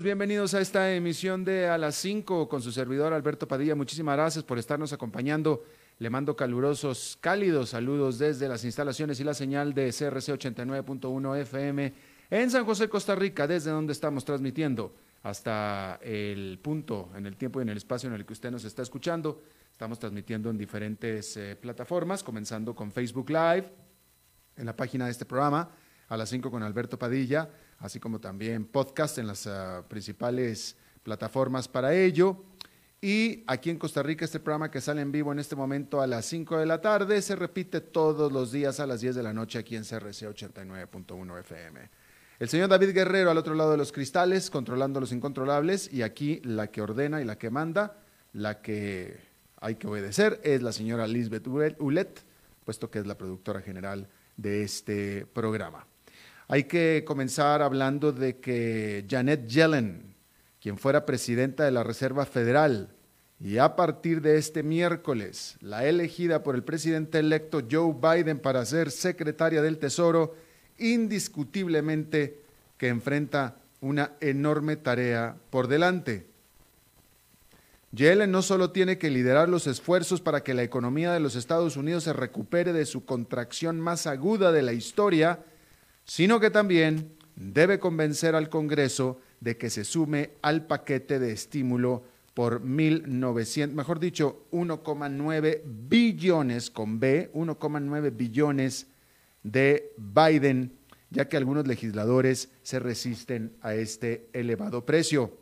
Bienvenidos a esta emisión de A las 5 con su servidor Alberto Padilla. Muchísimas gracias por estarnos acompañando. Le mando calurosos, cálidos saludos desde las instalaciones y la señal de CRC 89.1 FM en San José, Costa Rica, desde donde estamos transmitiendo hasta el punto, en el tiempo y en el espacio en el que usted nos está escuchando. Estamos transmitiendo en diferentes eh, plataformas, comenzando con Facebook Live, en la página de este programa, a las 5 con Alberto Padilla así como también podcast en las uh, principales plataformas para ello. Y aquí en Costa Rica, este programa que sale en vivo en este momento a las 5 de la tarde, se repite todos los días a las 10 de la noche aquí en CRC 89.1 FM. El señor David Guerrero al otro lado de los cristales, controlando los incontrolables, y aquí la que ordena y la que manda, la que hay que obedecer, es la señora Lisbeth Ulet, puesto que es la productora general de este programa. Hay que comenzar hablando de que Janet Yellen, quien fuera presidenta de la Reserva Federal, y a partir de este miércoles, la elegida por el presidente electo Joe Biden para ser secretaria del Tesoro, indiscutiblemente que enfrenta una enorme tarea por delante. Yellen no solo tiene que liderar los esfuerzos para que la economía de los Estados Unidos se recupere de su contracción más aguda de la historia, sino que también debe convencer al Congreso de que se sume al paquete de estímulo por 1.900, mejor dicho, 1,9 billones con B, 1,9 billones de Biden, ya que algunos legisladores se resisten a este elevado precio.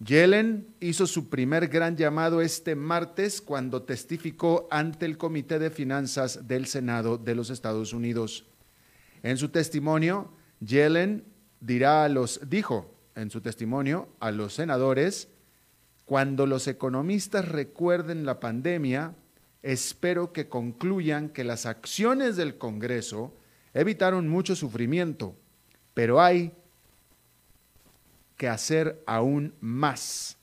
Yellen hizo su primer gran llamado este martes cuando testificó ante el Comité de Finanzas del Senado de los Estados Unidos. En su testimonio, Yellen dirá a los, dijo en su testimonio a los senadores, cuando los economistas recuerden la pandemia, espero que concluyan que las acciones del Congreso evitaron mucho sufrimiento, pero hay que hacer aún más.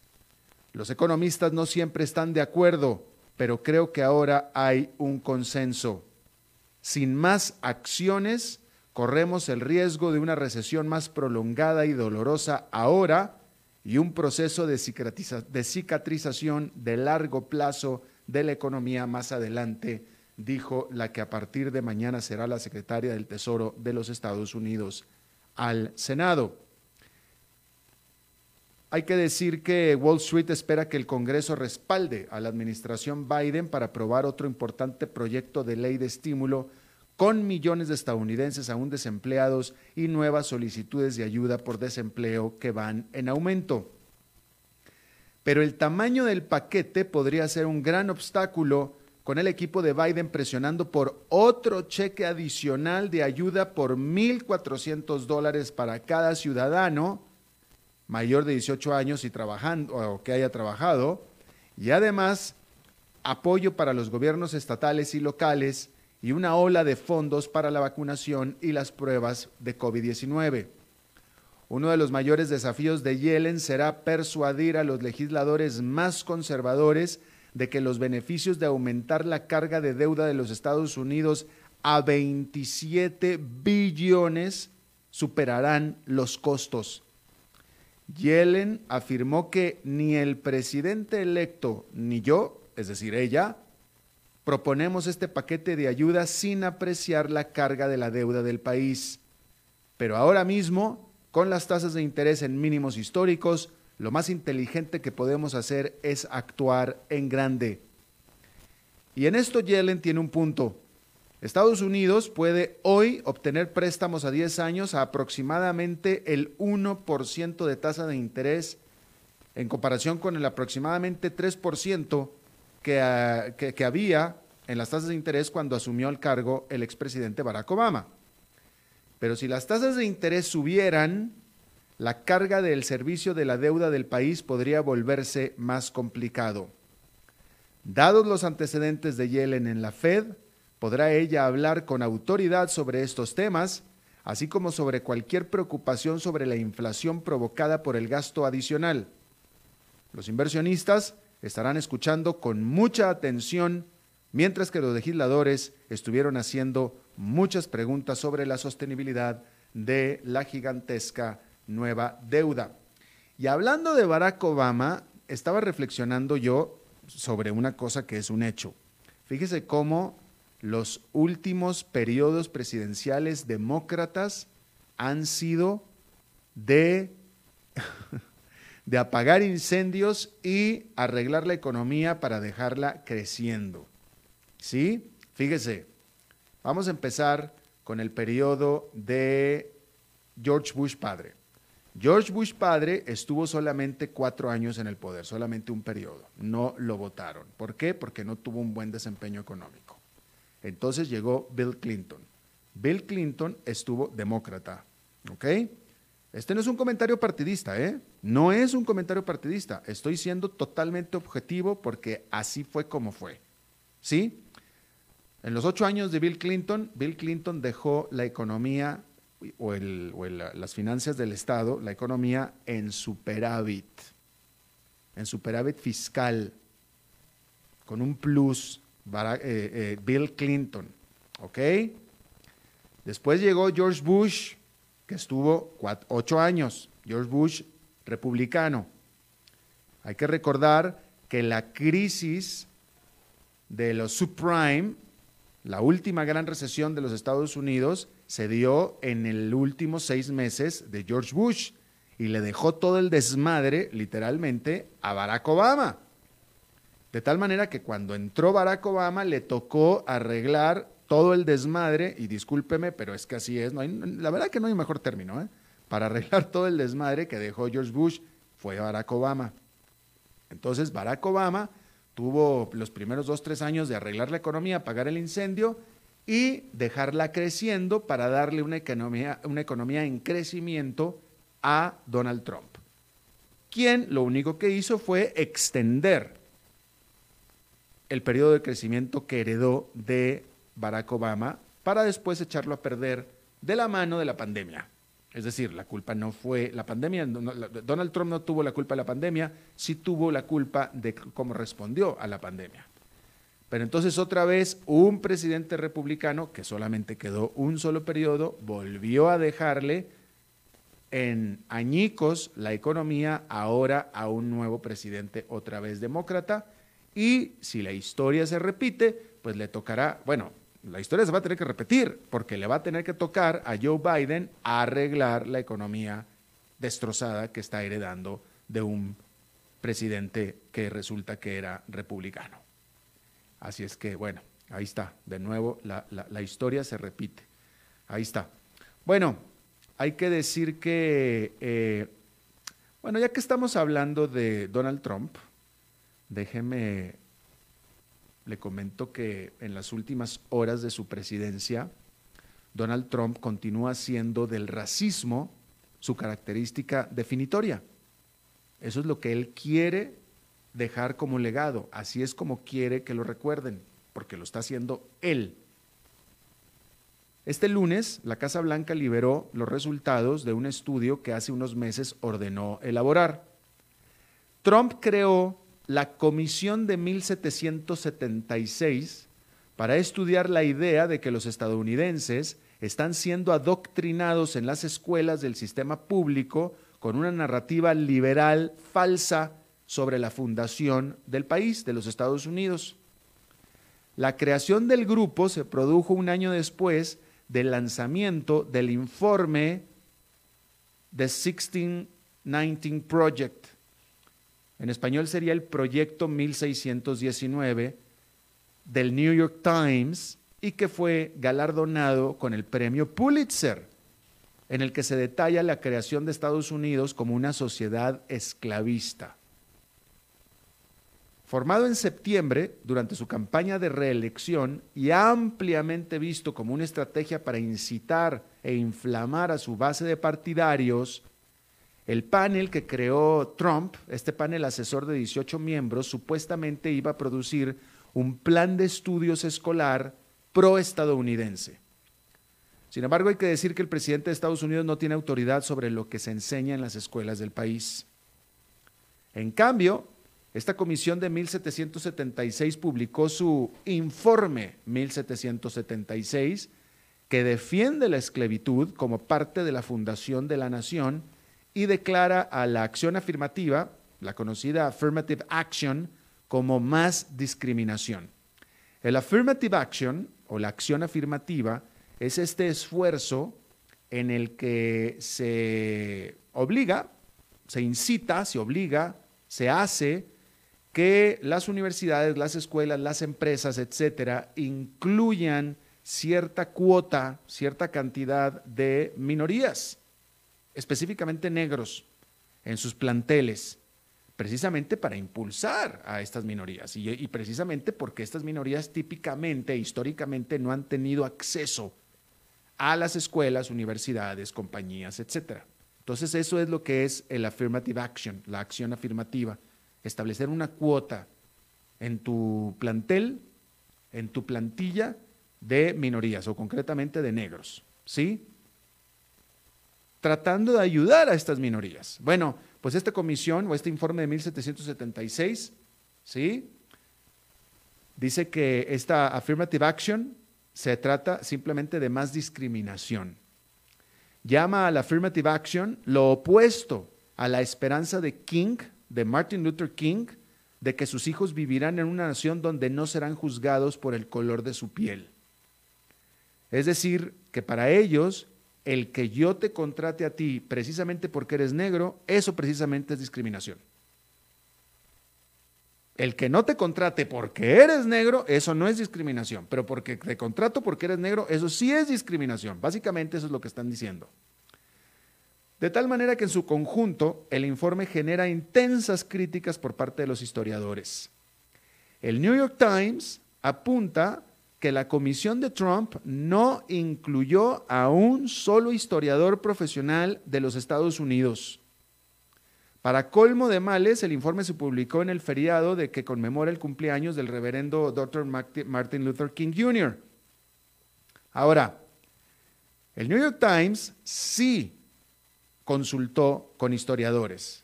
Los economistas no siempre están de acuerdo, pero creo que ahora hay un consenso. Sin más acciones, corremos el riesgo de una recesión más prolongada y dolorosa ahora y un proceso de, cicatrización de largo plazo de la economía más adelante, dijo la que a partir de mañana será la secretaria del Tesoro de los Estados Unidos al Senado. Hay que decir que Wall Street espera que el Congreso respalde a la administración Biden para aprobar otro importante proyecto de ley de estímulo con millones de estadounidenses aún desempleados y nuevas solicitudes de ayuda por desempleo que van en aumento. Pero el tamaño del paquete podría ser un gran obstáculo con el equipo de Biden presionando por otro cheque adicional de ayuda por 1.400 dólares para cada ciudadano mayor de 18 años y trabajando o que haya trabajado, y además apoyo para los gobiernos estatales y locales y una ola de fondos para la vacunación y las pruebas de COVID-19. Uno de los mayores desafíos de Yellen será persuadir a los legisladores más conservadores de que los beneficios de aumentar la carga de deuda de los Estados Unidos a 27 billones superarán los costos. Yellen afirmó que ni el presidente electo ni yo, es decir, ella, proponemos este paquete de ayuda sin apreciar la carga de la deuda del país. Pero ahora mismo, con las tasas de interés en mínimos históricos, lo más inteligente que podemos hacer es actuar en grande. Y en esto Yellen tiene un punto. Estados Unidos puede hoy obtener préstamos a 10 años a aproximadamente el 1% de tasa de interés en comparación con el aproximadamente 3% que, había en las tasas de interés cuando asumió el cargo el expresidente Barack Obama. Pero si las tasas de interés subieran, la carga del servicio de la deuda del país podría volverse más complicado. Dados los antecedentes de Yellen en la Fed, podrá ella hablar con autoridad sobre estos temas, así como sobre cualquier preocupación sobre la inflación provocada por el gasto adicional. Los inversionistas estarán escuchando con mucha atención, mientras que los legisladores estuvieron haciendo muchas preguntas sobre la sostenibilidad de la gigantesca nueva deuda. Y hablando de Barack Obama, estaba reflexionando yo sobre una cosa que es un hecho. Fíjese cómo los últimos periodos presidenciales demócratas han sido de, de apagar incendios y arreglar la economía para dejarla creciendo. ¿Sí? Fíjese, vamos a empezar con el periodo de George Bush padre. George Bush padre estuvo solamente cuatro años en el poder, solamente un periodo. No lo votaron. ¿Por qué? Porque no tuvo un buen desempeño económico. Entonces llegó Bill Clinton. Bill Clinton estuvo demócrata. ¿Ok? Este no es un comentario partidista, ¿eh? No es un comentario partidista. Estoy siendo totalmente objetivo porque así fue como fue. ¿Sí? En los ocho años de Bill Clinton, Bill Clinton dejó la economía o, las finanzas del Estado, la economía, en superávit, en superávit fiscal, con un plus, eh, eh, Bill Clinton, ¿ok? Después llegó George Bush, que estuvo ocho años, George Bush republicano. Hay que recordar que la crisis de los subprime, la última gran recesión de los Estados Unidos, se dio en el último seis meses de George Bush y le dejó todo el desmadre, literalmente, a Barack Obama. De tal manera que cuando entró Barack Obama le tocó arreglar todo el desmadre, y discúlpeme, pero es que así es, no hay, la verdad que no hay mejor término, ¿eh? para arreglar todo el desmadre que dejó George Bush fue Barack Obama. Entonces Barack Obama tuvo los primeros dos, tres años de arreglar la economía, pagar el incendio y dejarla creciendo para darle una economía, una economía en crecimiento a Donald Trump, quien lo único que hizo fue extender el periodo de crecimiento que heredó de Barack Obama para después echarlo a perder de la mano de la pandemia. Es decir, la culpa no fue la pandemia, Donald Trump no tuvo la culpa de la pandemia, sí tuvo la culpa de cómo respondió a la pandemia. Pero entonces otra vez un presidente republicano, que solamente quedó un solo periodo, volvió a dejarle en añicos la economía ahora a un nuevo presidente otra vez demócrata. Y si la historia se repite, pues le tocará, bueno, la historia se va a tener que repetir porque le va a tener que tocar a Joe Biden arreglar la economía destrozada que está heredando de un presidente que resulta que era republicano. Así es que, bueno, ahí está. De nuevo, la, historia se repite. Ahí está. Bueno, hay que decir que, eh, bueno, ya que estamos hablando de Donald Trump, déjeme, le comento que en las últimas horas de su presidencia, Donald Trump continúa siendo del racismo su característica definitoria. Eso es lo que él quiere dejar como legado. Así es como quiere que lo recuerden, porque lo está haciendo él. Este lunes, la Casa Blanca liberó los resultados de un estudio que hace unos meses ordenó elaborar. Trump creó la Comisión de 1776 para estudiar la idea de que los estadounidenses están siendo adoctrinados en las escuelas del sistema público con una narrativa liberal falsa sobre la fundación del país, de los Estados Unidos. La creación del grupo se produjo un año después del lanzamiento del informe The 1619 Project. En español sería el Proyecto 1619 del New York Times y que fue galardonado con el premio Pulitzer, en el que se detalla la creación de Estados Unidos como una sociedad esclavista. Formado en septiembre durante su campaña de reelección y ampliamente visto como una estrategia para incitar e inflamar a su base de partidarios, el panel que creó Trump, este panel asesor de 18 miembros, supuestamente iba a producir un plan de estudios escolar pro-estadounidense. Sin embargo, hay que decir que el presidente de Estados Unidos no tiene autoridad sobre lo que se enseña en las escuelas del país. En cambio, esta comisión de 1776 publicó su informe 1776 que defiende la esclavitud como parte de la fundación de la nación y declara a la acción afirmativa, la conocida affirmative action, como más discriminación. El affirmative action o la acción afirmativa es este esfuerzo en el que se obliga, se incita, se obliga, se hace que las universidades, las escuelas, las empresas, etcétera, incluyan cierta cuota, cierta cantidad de minorías, específicamente negros, en sus planteles, precisamente para impulsar a estas minorías y, precisamente porque estas minorías típicamente, históricamente, no han tenido acceso a las escuelas, universidades, compañías, etcétera. Entonces eso es lo que es el affirmative action, la acción afirmativa, establecer una cuota en tu plantel, en tu plantilla de minorías o concretamente de negros, ¿sí? Tratando de ayudar a estas minorías. Bueno, pues esta comisión o este informe de 1776, ¿sí? Dice que esta affirmative action se trata simplemente de más discriminación. Llama a la affirmative action lo opuesto a la esperanza de King, de Martin Luther King, de que sus hijos vivirán en una nación donde no serán juzgados por el color de su piel. Es decir, que para ellos el que yo te contrate a ti precisamente porque eres negro, eso precisamente es discriminación. El que no te contrate porque eres negro, eso no es discriminación, pero porque te contrato porque eres negro, eso sí es discriminación. Básicamente eso es lo que están diciendo. De tal manera que en su conjunto el informe genera intensas críticas por parte de los historiadores. El New York Times apunta que la comisión de Trump no incluyó a un solo historiador profesional de los Estados Unidos. Para colmo de males, el informe se publicó en el feriado de que conmemora el cumpleaños del reverendo Dr. Martin Luther King Jr. Ahora, el New York Times sí consultó con historiadores.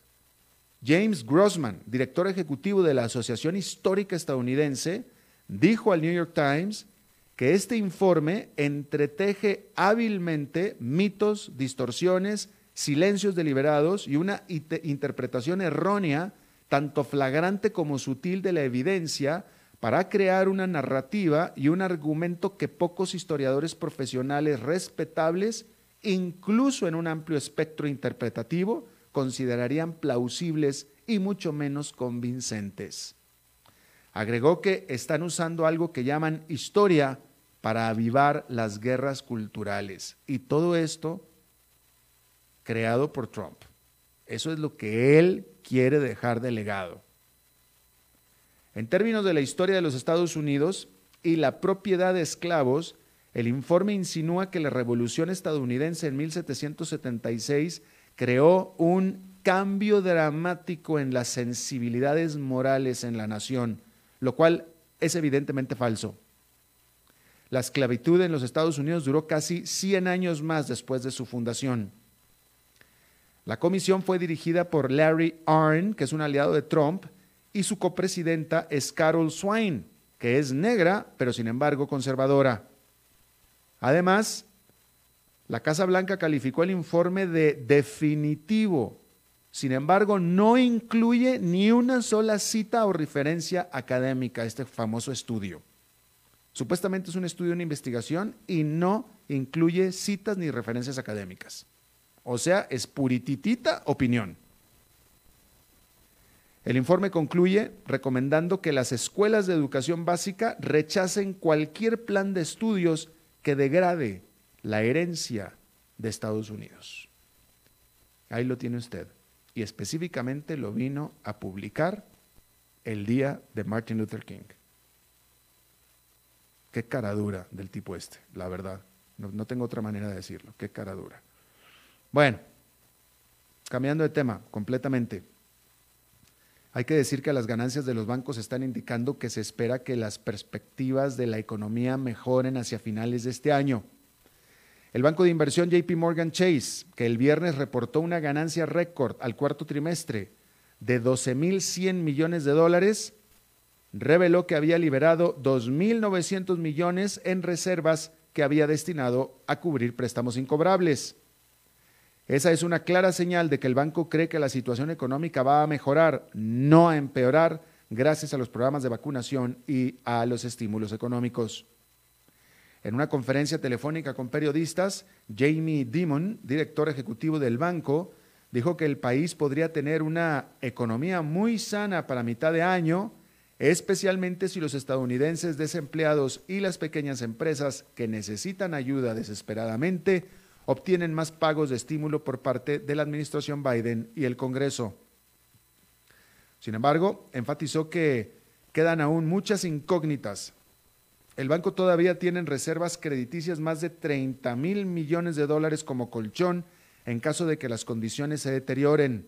James Grossman, director ejecutivo de la Asociación Histórica Estadounidense, dijo al New York Times que este informe entreteje hábilmente mitos, distorsiones silencios deliberados y una interpretación errónea, tanto flagrante como sutil de la evidencia, para crear una narrativa y un argumento que pocos historiadores profesionales respetables, incluso en un amplio espectro interpretativo, considerarían plausibles y mucho menos convincentes. Agregó que están usando algo que llaman historia para avivar las guerras culturales. Y todo esto creado por Trump. Eso es lo que él quiere dejar de legado. En términos de la historia de los Estados Unidos y la propiedad de esclavos, el informe insinúa que la revolución estadounidense en 1776 creó un cambio dramático en las sensibilidades morales en la nación, lo cual es evidentemente falso. La esclavitud en los Estados Unidos duró casi 100 años más después de su fundación. La comisión fue dirigida por Larry Arnn, que es un aliado de Trump, y su copresidenta es Carol Swain, que es negra, pero sin embargo conservadora. Además, la Casa Blanca calificó el informe de definitivo. Sin embargo, no incluye ni una sola cita o referencia académica a este famoso estudio. Supuestamente es un estudio, una investigación y no incluye citas ni referencias académicas. O sea, es purititita opinión. El informe concluye recomendando que las escuelas de educación básica rechacen cualquier plan de estudios que degrade la herencia de Estados Unidos. Ahí lo tiene usted. Y específicamente lo vino a publicar el día de Martin Luther King. Qué cara dura del tipo este, la verdad. No, no tengo otra manera de decirlo. Qué cara dura. Bueno, cambiando de tema completamente. Hay que decir que las ganancias de los bancos están indicando que se espera que las perspectivas de la economía mejoren hacia finales de este año. El banco de inversión JP Morgan Chase, que el viernes reportó una ganancia récord al cuarto trimestre de 12.100 millones de dólares, reveló que había liberado 2.900 millones en reservas que había destinado a cubrir préstamos incobrables. Esa es una clara señal de que el banco cree que la situación económica va a mejorar, no a empeorar, gracias a los programas de vacunación y a los estímulos económicos. En una conferencia telefónica con periodistas, Jamie Dimon, director ejecutivo del banco, dijo que el país podría tener una economía muy sana para mitad de año, especialmente si los estadounidenses desempleados y las pequeñas empresas que necesitan ayuda desesperadamente obtienen más pagos de estímulo por parte de la administración Biden y el Congreso. Sin embargo, enfatizó que quedan aún muchas incógnitas. El banco todavía tiene en reservas crediticias más de 30 mil millones de dólares como colchón en caso de que las condiciones se deterioren.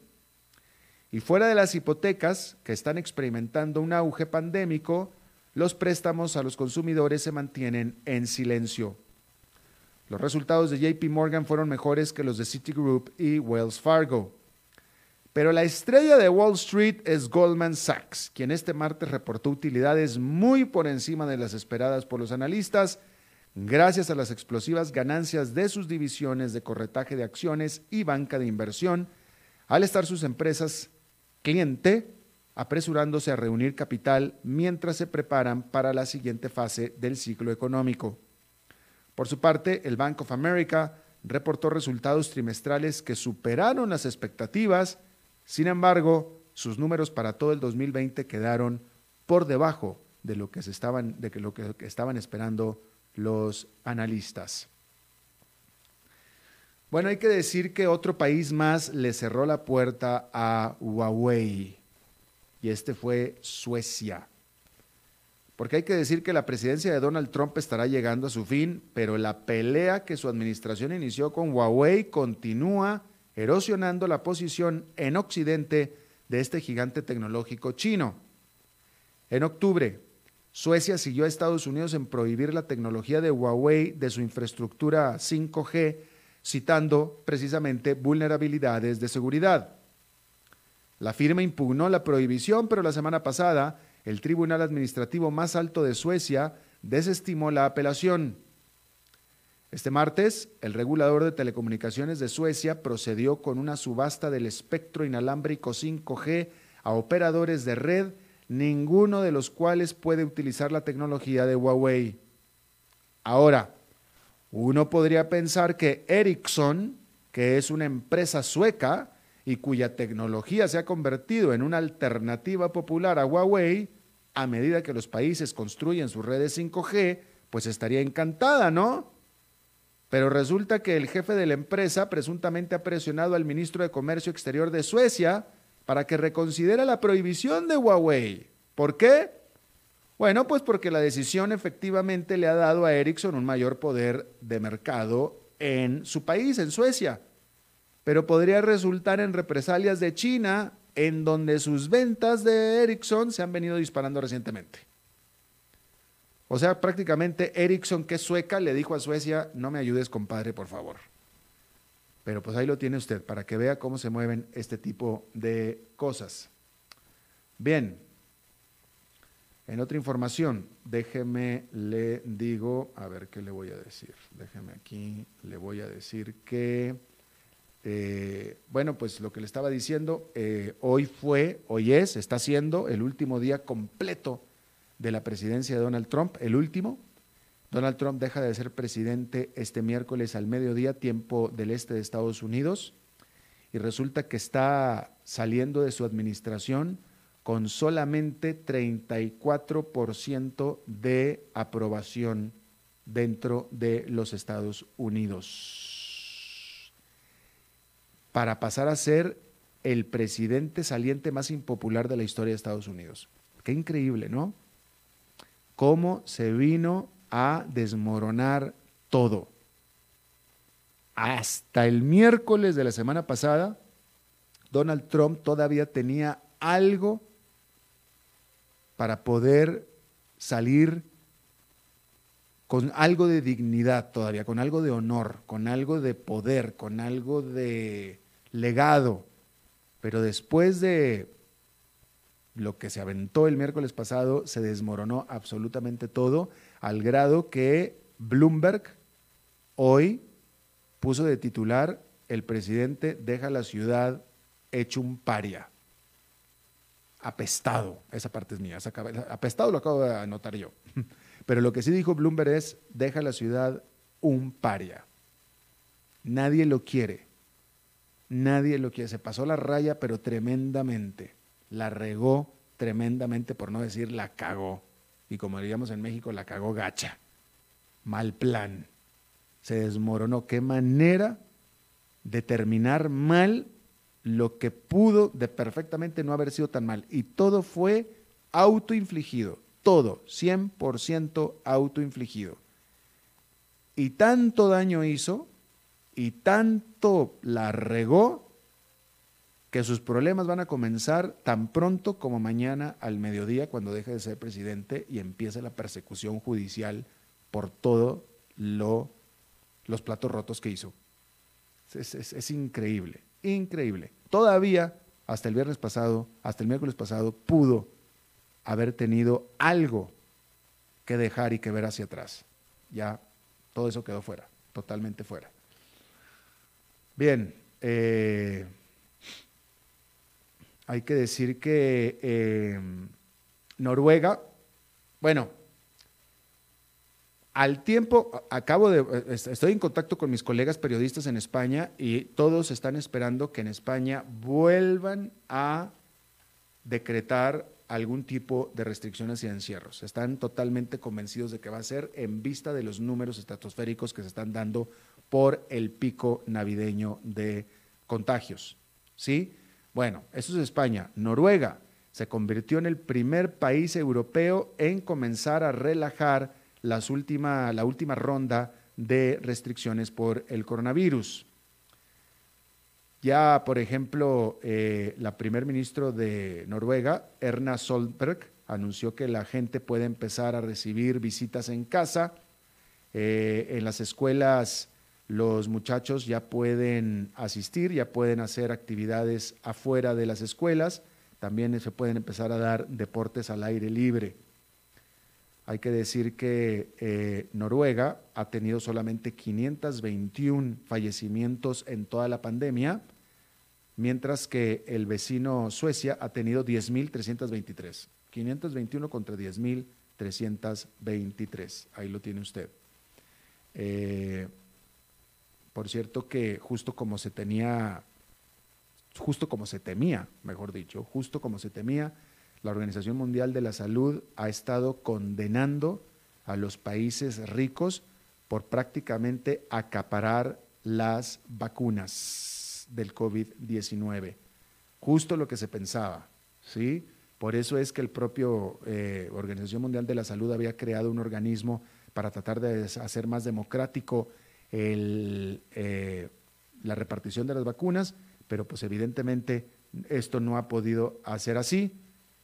Y fuera de las hipotecas, que están experimentando un auge pandémico, los préstamos a los consumidores se mantienen en silencio. Los resultados de JP Morgan fueron mejores que los de Citigroup y Wells Fargo. Pero la estrella de Wall Street es Goldman Sachs, quien este martes reportó utilidades muy por encima de las esperadas por los analistas gracias a las explosivas ganancias de sus divisiones de corretaje de acciones y banca de inversión, al estar sus empresas cliente apresurándose a reunir capital mientras se preparan para la siguiente fase del ciclo económico. Por su parte, el Bank of America reportó resultados trimestrales que superaron las expectativas, sin embargo, sus números para todo el 2020 quedaron por debajo de lo que, se estaban, de lo que estaban esperando los analistas. Bueno, hay que decir que otro país más le cerró la puerta a Huawei y este fue Suecia. Porque hay que decir que la presidencia de Donald Trump estará llegando a su fin, pero la pelea que su administración inició con Huawei continúa erosionando la posición en Occidente de este gigante tecnológico chino. En octubre, Suecia siguió a Estados Unidos en prohibir la tecnología de Huawei de su infraestructura 5G, citando precisamente vulnerabilidades de seguridad. La firma impugnó la prohibición, pero la semana pasada el Tribunal Administrativo más alto de Suecia desestimó la apelación. Este martes, el regulador de telecomunicaciones de Suecia procedió con una subasta del espectro inalámbrico 5G a operadores de red ninguno de los cuales puede utilizar la tecnología de Huawei. Ahora, uno podría pensar que Ericsson, que es una empresa sueca y cuya tecnología se ha convertido en una alternativa popular a Huawei, a medida que los países construyen sus redes 5G, pues estaría encantada, ¿no? Pero resulta que el jefe de la empresa presuntamente ha presionado al ministro de Comercio Exterior de Suecia para que reconsidere la prohibición de Huawei. ¿Por qué? Bueno, pues porque la decisión efectivamente le ha dado a Ericsson un mayor poder de mercado en su país, en Suecia, pero podría resultar en represalias de China, en donde sus ventas de Ericsson se han venido disparando recientemente. O sea, prácticamente Ericsson, que es sueca, le dijo a Suecia, no me ayudes, compadre, por favor. Pero pues ahí lo tiene usted para que vea cómo se mueven este tipo de cosas. Bien, en otra información, déjeme, le digo, a ver qué le voy a decir. Déjeme aquí, le voy a decir que, eh, bueno, pues lo que le estaba diciendo, eh, hoy fue, hoy es, está siendo el último día completo de la presidencia de Donald Trump, el último, Donald Trump deja de ser presidente este miércoles al mediodía, tiempo del este de Estados Unidos, y resulta que está saliendo de su administración con solamente 34% de aprobación dentro de los Estados Unidos. Para pasar a ser el presidente saliente más impopular de la historia de Estados Unidos. Qué increíble, ¿no? Cómo se vino a desmoronar todo. Hasta el miércoles de la semana pasada, Donald Trump todavía tenía algo para poder salir con algo de dignidad todavía, con algo de honor, con algo de poder, con algo de legado. Pero después de lo que se aventó el miércoles pasado, se desmoronó absolutamente todo al grado que Bloomberg hoy puso de titular el presidente deja la ciudad hecho un paria. Apestado, esa parte es mía, apestado lo acabo de anotar yo. Pero lo que sí dijo Bloomberg es, deja la ciudad un paria. Nadie lo quiere. Nadie lo quiere. Se pasó la raya, pero tremendamente. La regó tremendamente, por no decir la cagó. Y como diríamos en México, la cagó gacha. Mal plan. Se desmoronó. Qué manera de terminar mal lo que pudo de perfectamente no haber sido tan mal. Y todo fue autoinfligido. Todo, 100% autoinfligido. Y tanto daño hizo y tanto la regó que sus problemas van a comenzar tan pronto como mañana al mediodía cuando deje de ser presidente y empiece la persecución judicial por todo lo, los platos rotos que hizo. Es, es increíble, increíble. Todavía, hasta el viernes pasado, hasta el miércoles pasado, pudo haber tenido algo que dejar y que ver hacia atrás. Ya todo eso quedó fuera, totalmente fuera. Bien, eh, hay que decir que eh, Noruega, bueno, al tiempo, acabo de, estoy en contacto con mis colegas periodistas en España y todos están esperando que en España vuelvan a decretar algún tipo de restricciones y encierros. Están totalmente convencidos de que va a ser en vista de los números estratosféricos que se están dando por el pico navideño de contagios. ¿Sí? Bueno, eso es España. Noruega se convirtió en el primer país europeo en comenzar a relajar las la última ronda de restricciones por el coronavirus. Ya, por ejemplo, eh, la primer ministro de Noruega, Erna Solberg, anunció que la gente puede empezar a recibir visitas en casa. Eh, en las escuelas los muchachos ya pueden asistir, ya pueden hacer actividades afuera de las escuelas, también se pueden empezar a dar deportes al aire libre. Hay que decir que eh, Noruega ha tenido solamente 521 fallecimientos en toda la pandemia, mientras que el vecino Suecia ha tenido 10.323. 521 contra 10.323. Ahí lo tiene usted. Eh, por cierto que justo como se tenía, justo como se temía, mejor dicho, justo como se temía, la Organización Mundial de la Salud ha estado condenando a los países ricos por prácticamente acaparar las vacunas del COVID-19. Justo lo que se pensaba, ¿sí? Por eso es que el propio eh, Organización Mundial de la Salud había creado un organismo para tratar de hacer más democrático eh, la repartición de las vacunas, pero pues evidentemente esto no ha podido hacer así.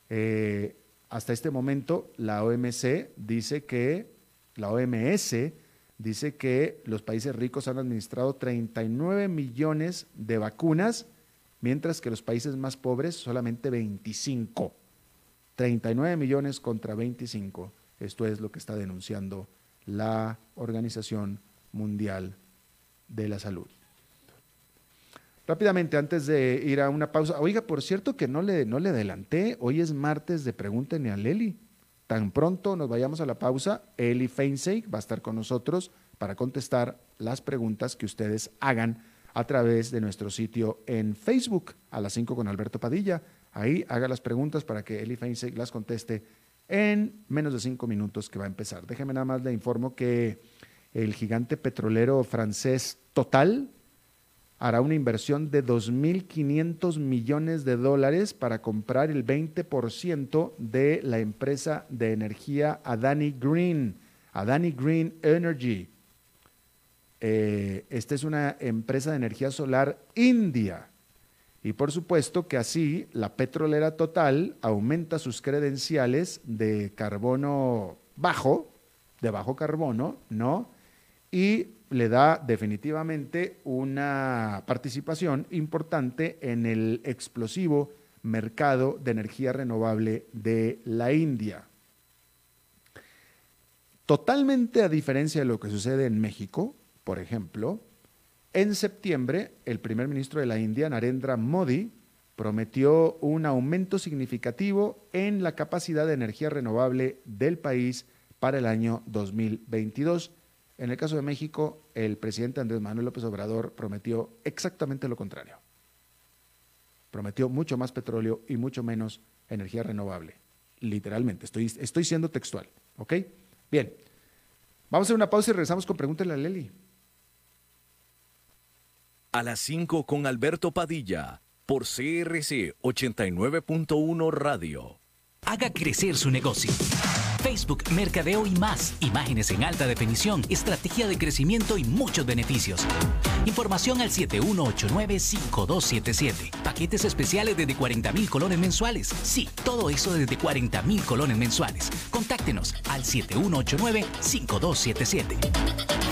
Eh, hasta este momento la OMC dice que, la OMS dice que los países ricos han administrado 39 millones de vacunas, mientras que los países más pobres solamente 25. 39 millones contra 25. Esto es lo que está denunciando la Organización Mundial de la Salud. Rápidamente, antes de ir a una pausa, oiga, por cierto que no le, no le adelanté, hoy es martes de Pregúntenle a Leli. Tan pronto nos vayamos a la pausa, Eli Feinseig va a estar con nosotros para contestar las preguntas que ustedes hagan a través de nuestro sitio en Facebook, a las 5 con Alberto Padilla. Ahí haga las preguntas para que Eli Feinseig las conteste en menos de cinco minutos que va a empezar. Déjeme nada más le informo que el gigante petrolero francés Total hará una inversión de 2.500 millones de dólares para comprar el 20% de la empresa de energía Adani Green, Adani Green Energy. Eh, esta es una empresa de energía solar india. Y por supuesto que así la petrolera total aumenta sus credenciales de carbono bajo, de bajo carbono, ¿no? Y le da definitivamente una participación importante en el explosivo mercado de energía renovable de la India. Totalmente a diferencia de lo que sucede en México, por ejemplo, En septiembre, el primer ministro de la India, Narendra Modi, prometió un aumento significativo en la capacidad de energía renovable del país para el año 2022. En el caso de México, el presidente Andrés Manuel López Obrador prometió exactamente lo contrario. Prometió mucho más petróleo y mucho menos energía renovable. Literalmente, estoy, estoy siendo textual. ¿Ok? Bien. Vamos a hacer una pausa y regresamos con Pregúntale a Leli. A las 5 con Alberto Padilla, por CRC 89.1 Radio. Haga crecer su negocio. Facebook, Mercadeo y más. Imágenes en alta definición, estrategia de crecimiento y muchos beneficios. Información al 7189-5277. Paquetes especiales desde 40 mil colones mensuales. Sí, todo eso desde 40 mil colones mensuales. Contáctenos al 7189-5277.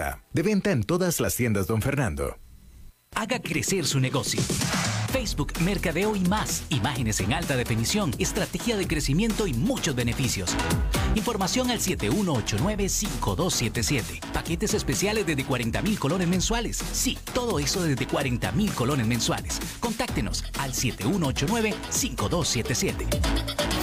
De venta en todas las tiendas, don Fernando. Haga crecer su negocio. Facebook, Mercadeo y más. Imágenes en alta definición, estrategia de crecimiento y muchos beneficios. Información al 7189-5277. Paquetes especiales desde 40 mil colones mensuales. Sí, todo eso desde 40 mil colones mensuales. Contáctenos al 7189-5277.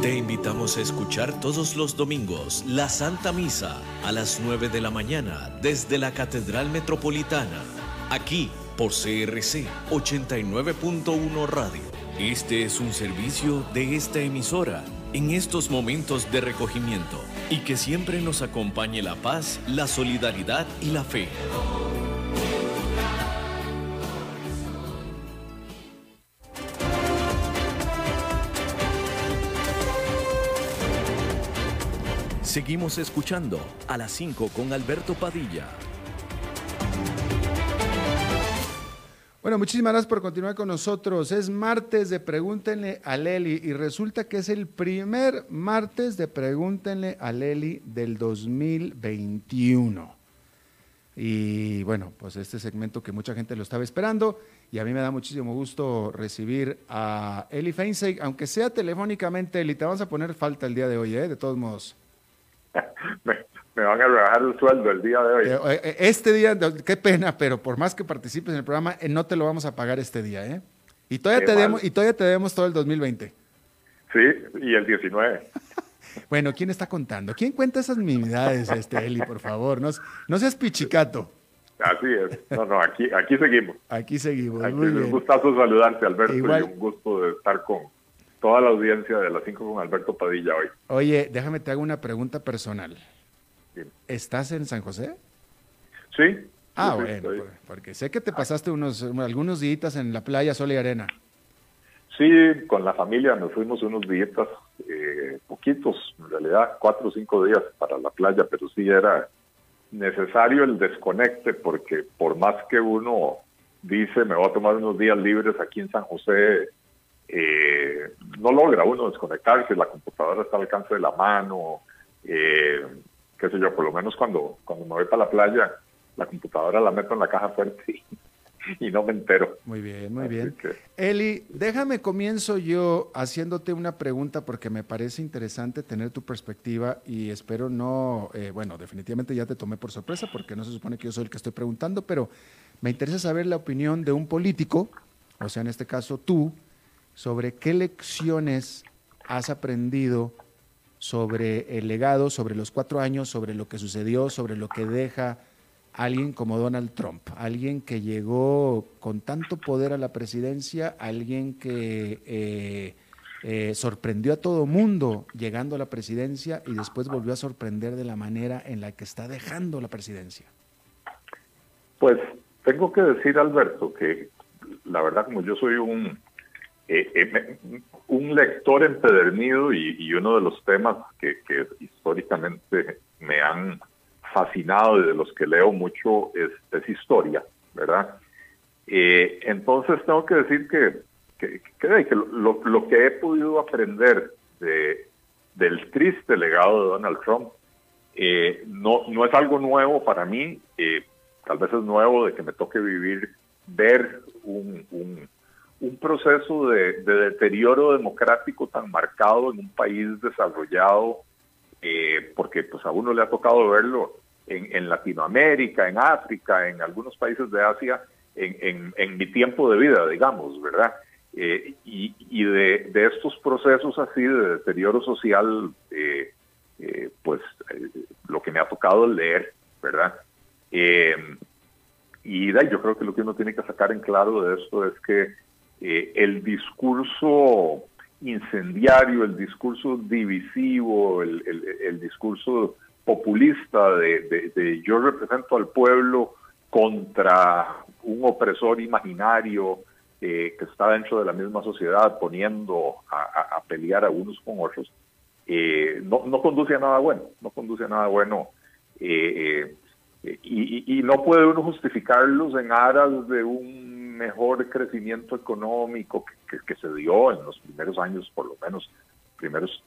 Te invitamos a escuchar todos los domingos la Santa Misa a las 9 de la mañana desde la Catedral Metropolitana, aquí por CRC 89.1 Radio. Este es un servicio de esta emisora en estos momentos de recogimiento y que siempre nos acompañe la paz, la solidaridad y la fe. Seguimos escuchando a las 5 con Alberto Padilla. Bueno, muchísimas gracias por continuar con nosotros. Es martes de Pregúntenle a Leli y resulta que es el primer martes de Pregúntenle a Leli del 2021. Y bueno, pues este segmento que mucha gente lo estaba esperando y a mí me da muchísimo gusto recibir a Eli Feinstein, aunque sea telefónicamente, Eli, te vamos a poner falta el día de hoy, ¿eh? de todos modos. me, van a rebajar el sueldo el día de hoy. Eh, eh, este día, qué pena, pero por más que participes en el programa, eh, no te lo vamos a pagar este día, ¿eh? Y todavía, te demos, y todavía te demos todo el 2020. Sí, y el 19. bueno, ¿quién está contando? ¿Quién cuenta esas mimidades, este, Eli, por favor? No, no seas pichicato. Así es. No, no, aquí, aquí seguimos. Aquí seguimos. Aquí Muy un gustazo saludarte, Alberto, y un gusto de estar con, toda la audiencia de las 5 con Alberto Padilla hoy. Oye, déjame te hago una pregunta personal. ¿Estás en San José? Sí. Ah, bueno, porque sé que te pasaste unos algunos días en la playa Sol y Arena. Sí, con la familia nos fuimos unos días, eh, poquitos, en realidad, cuatro o cinco días para la playa, pero sí era necesario el desconecte porque por más que uno dice me voy a tomar unos días libres aquí en San José, eh, no logra uno desconectarse, la computadora está al alcance de la mano, eh, qué sé yo, por lo menos cuando, cuando me voy para la playa, la computadora la meto en la caja fuerte y, no me entero. Muy bien, muy bien. Eli, déjame comienzo yo haciéndote una pregunta porque me parece interesante tener tu perspectiva y espero no, eh, bueno, definitivamente ya te tomé por sorpresa porque no se supone que yo soy el que estoy preguntando, pero me interesa saber la opinión de un político, o sea, en este caso tú, sobre qué lecciones has aprendido sobre el legado, sobre los cuatro años, sobre lo que sucedió, sobre lo que deja alguien como Donald Trump, alguien que llegó con tanto poder a la presidencia, alguien que eh, eh, sorprendió a todo mundo llegando a la presidencia y después volvió a sorprender de la manera en la que está dejando la presidencia. Pues tengo que decir, Alberto, que la verdad como yo soy un un lector empedernido y, uno de los temas que, históricamente me han fascinado y de los que leo mucho es, historia, ¿verdad? entonces tengo que decir que lo, que he podido aprender de, del triste legado de Donald Trump eh, no, no es algo nuevo para mí, eh, tal vez es nuevo de que me toque vivir, ver un, proceso de, deterioro democrático tan marcado en un país desarrollado, eh, porque pues a uno le ha tocado verlo en, Latinoamérica, en África, en algunos países de Asia, en, mi tiempo de vida, digamos, ¿verdad? Eh, y, de, estos procesos así de deterioro social, eh, pues lo que me ha tocado leer, ¿verdad? y yo creo que lo que uno tiene que sacar en claro de esto es que el discurso incendiario, el discurso divisivo, el, discurso populista de yo represento al pueblo contra un opresor imaginario, que está dentro de la misma sociedad poniendo a, pelear a unos con otros, eh, no, no, conduce a nada bueno, no conduce a nada bueno. Eh, eh, y, no puede uno justificarlos en aras de un mejor crecimiento económico que, se dio en los primeros años, por lo menos, primeros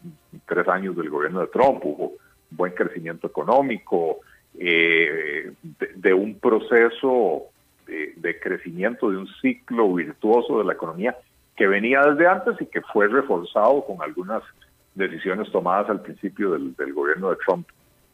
tres años del gobierno de Trump, hubo buen crecimiento económico, de, un proceso de, crecimiento de un ciclo virtuoso de la economía que venía desde antes y que fue reforzado con algunas decisiones tomadas al principio del, gobierno de Trump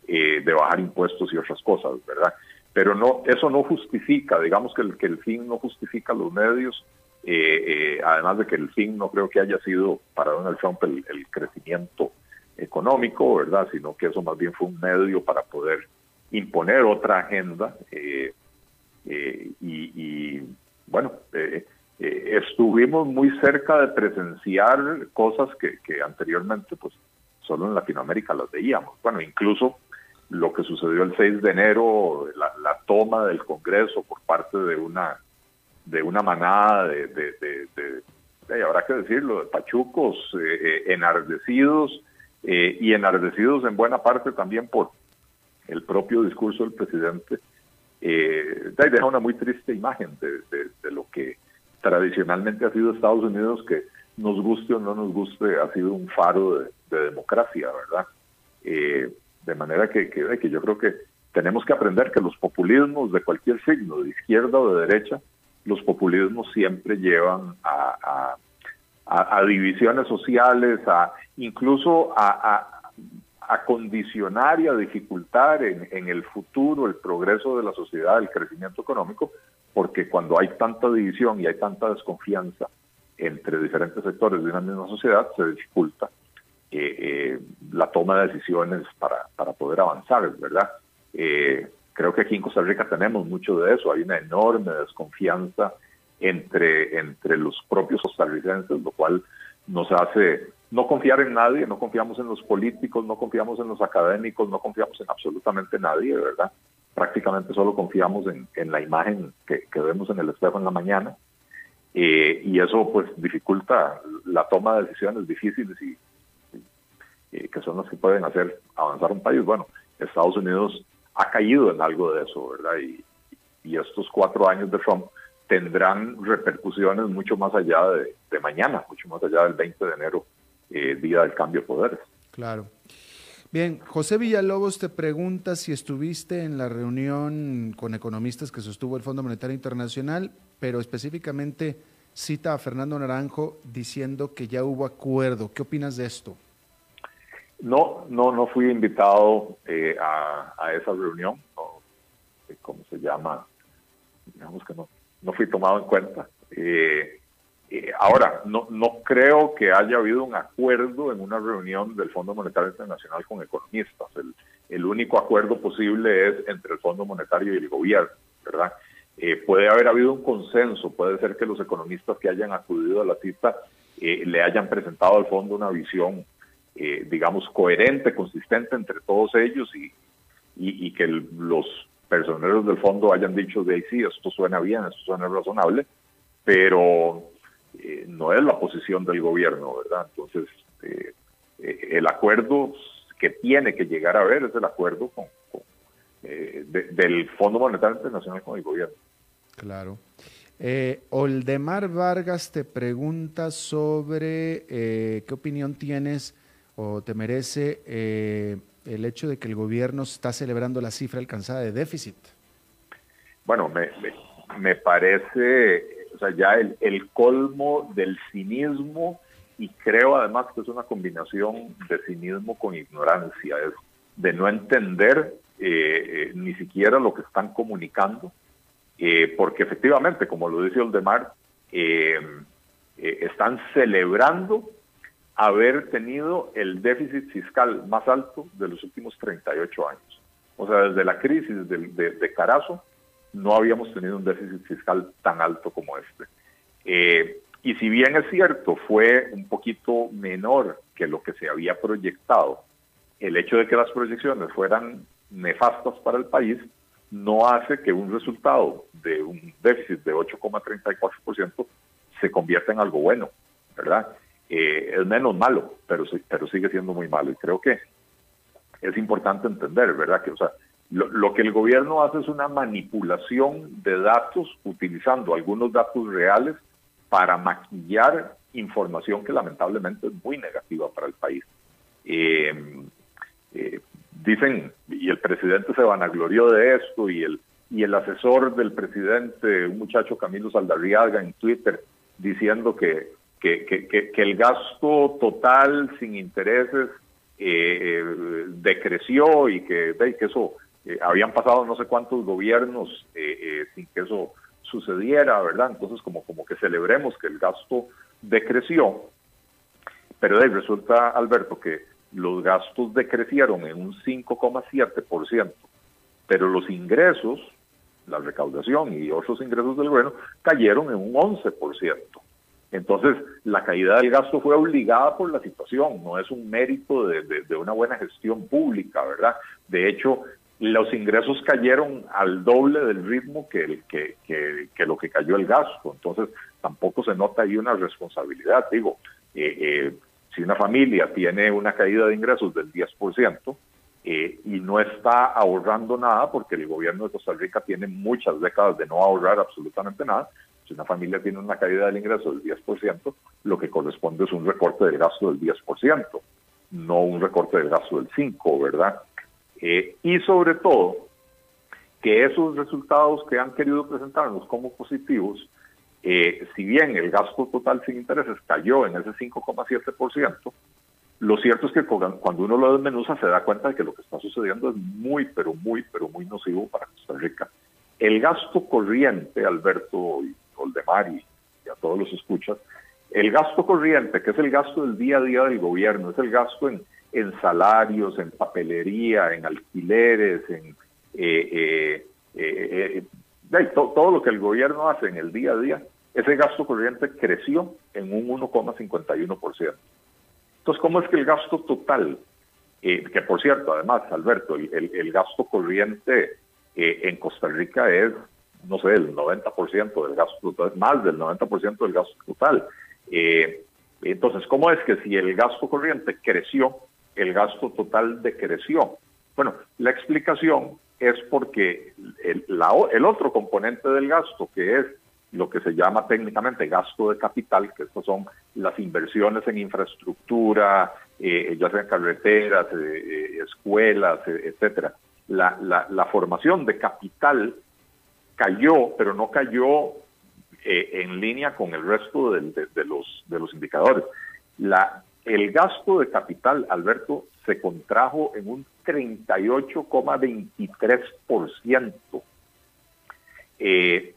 eh, de bajar impuestos y otras cosas, ¿verdad? Pero no, eso no justifica, digamos que el, que el fin no justifica los medios, eh, eh, además de que el fin no creo que haya sido para Donald Trump el, crecimiento económico, ¿verdad? Sino que eso más bien fue un medio para poder imponer otra agenda eh, eh, y, bueno, estuvimos muy cerca de presenciar cosas que, anteriormente pues solo en Latinoamérica las veíamos. Bueno, incluso lo que sucedió el 6 de enero, la, toma del Congreso por parte de una de una manada de, de, habrá que decirlo, de pachucos enardecidos y enardecidos en buena parte también por el propio discurso del presidente eh, deja una muy triste imagen de, lo que tradicionalmente ha sido Estados Unidos, que nos guste o no nos guste, ha sido un faro de, democracia, ¿verdad? Eh, de manera que, que, yo creo que tenemos que aprender que los populismos de cualquier signo, de izquierda o de derecha, los populismos siempre llevan a, a, divisiones sociales, a incluso a, condicionar y a dificultar en, en, el futuro el progreso de la sociedad, el crecimiento económico, porque cuando hay tanta división y hay tanta desconfianza entre diferentes sectores de una misma sociedad, se dificulta eh, eh, la toma de decisiones para, para poder avanzar, ¿verdad? Eh, creo que aquí en Costa Rica tenemos mucho de eso, hay una enorme desconfianza entre, entre los propios costarricenses, lo cual nos hace no confiar en nadie, no confiamos en los políticos, no confiamos en los académicos, no confiamos en absolutamente nadie, ¿verdad? Prácticamente solo confiamos en, la imagen que, vemos en el espejo en la mañana y eso pues dificulta la toma de decisiones difíciles y, que son las que pueden hacer avanzar un país. Bueno, Estados Unidos ha caído en algo de eso, ¿verdad? Y, y estos cuatro años de Trump tendrán repercusiones mucho más allá de, de mañana, mucho más allá del 20 de enero eh, día del cambio de poderes. Claro. Bien, José Villalobos te pregunta si estuviste en la reunión con economistas que sostuvo el Fondo Monetario Internacional, pero específicamente cita a Fernando Naranjo diciendo que ya hubo acuerdo. ¿Qué opinas de esto? No, no, no fui invitado eh, a, esa reunión, ¿cómo se llama? Digamos que no, no fui tomado en cuenta. Eh, eh, ahora, no, no creo que haya habido un acuerdo en una reunión del Fondo Monetario Internacional con economistas. El, el único acuerdo posible es entre el Fondo Monetario y el gobierno, ¿verdad? Eh, puede haber habido un consenso, puede ser que los economistas que hayan acudido a la cita eh, le hayan presentado al fondo una visión, digamos, coherente, consistente entre todos ellos y, y, que los personeros del fondo hayan dicho de ahí sí, esto suena bien, esto suena razonable, pero no es la posición del gobierno, ¿verdad? Entonces, el acuerdo que tiene que llegar a haber es el acuerdo con, del Fondo Monetario Internacional con el gobierno. Claro. Eh, Oldemar Vargas te pregunta sobre eh, qué opinión tienes o te merece eh, el hecho de que el gobierno está celebrando la cifra alcanzada de déficit. Bueno, me, me, parece o sea, ya el, el, colmo del cinismo y creo además que es una combinación de cinismo con ignorancia, es de no entender ni siquiera lo que están comunicando eh, porque efectivamente, como lo dice Oldemar, eh, eh, están celebrando haber tenido el déficit fiscal más alto de los últimos 38 años. O sea, desde la crisis de, de, Carazo, no habíamos tenido un déficit fiscal tan alto como este. y si bien es cierto, fue un poquito menor que lo que se había proyectado, el hecho de que las proyecciones fueran nefastas para el país no hace que un resultado de un déficit de 8,34% se convierta en algo bueno, ¿verdad? Eh, es menos malo, pero, pero sigue siendo muy malo. Y creo que es importante entender, ¿verdad? Que, o sea, lo, que el gobierno hace es una manipulación de datos utilizando algunos datos reales para maquillar información que lamentablemente es muy negativa para el país. Eh, eh, dicen, y el presidente se vanaglorió de esto, y el, y el asesor del presidente, un muchacho Camilo Saldarriaga en Twitter, diciendo que, que, que, que el gasto total sin intereses eh, decreció y que, que eso eh, habían pasado no sé cuántos gobiernos eh, sin que eso sucediera, ¿verdad? Entonces como, como que celebremos que el gasto decreció, pero de resulta, Alberto, que los gastos decrecieron en un 5,7%, pero los ingresos, la recaudación y otros ingresos del gobierno cayeron en un 11%. Entonces, la caída del gasto fue obligada por la situación, no es un mérito de, una buena gestión pública, ¿verdad? De hecho, los ingresos cayeron al doble del ritmo que, lo que cayó el gasto. Entonces, tampoco se nota ahí una responsabilidad. Digo, eh, eh, si una familia tiene una caída de ingresos del 10% eh, y no está ahorrando nada, porque el gobierno de Costa Rica tiene muchas décadas de no ahorrar absolutamente nada, si una familia tiene una caída del ingreso del 10%, lo que corresponde es un recorte del gasto del 10%, no un recorte del gasto del 5%, ¿verdad? Eh, y sobre todo, que esos resultados que han querido presentarnos como positivos eh, si bien el gasto total sin intereses cayó en ese 5,7%, lo cierto es que cuando uno lo desmenuza se da cuenta de que lo que está sucediendo es muy, pero muy, pero muy nocivo para Costa Rica. El gasto corriente, Alberto Oldemar y, a todos los escuchas, el gasto corriente, que es el gasto del día a día del gobierno, es el gasto en, salarios, en papelería, en alquileres, en eh, eh, todo lo que el gobierno hace en el día a día, ese gasto corriente creció en un 1,51%. Entonces, ¿cómo es que el gasto total, eh, que por cierto, además, Alberto, el, gasto corriente eh, en Costa Rica es, no sé, el 90% del gasto total, más del 90% del gasto total. Eh, entonces, ¿cómo es que si el gasto corriente creció, el gasto total decreció? Bueno, la explicación es porque el, el otro componente del gasto, que es lo que se llama técnicamente gasto de capital, que estas son las inversiones en infraestructura, eh, ya sean carreteras, eh, eh, escuelas, etcétera. La, la, formación de capital cayó, pero no cayó en línea con el resto de, de, los, de los indicadores. La, el gasto de capital, Alberto, se contrajo en un 38,23%. Eh,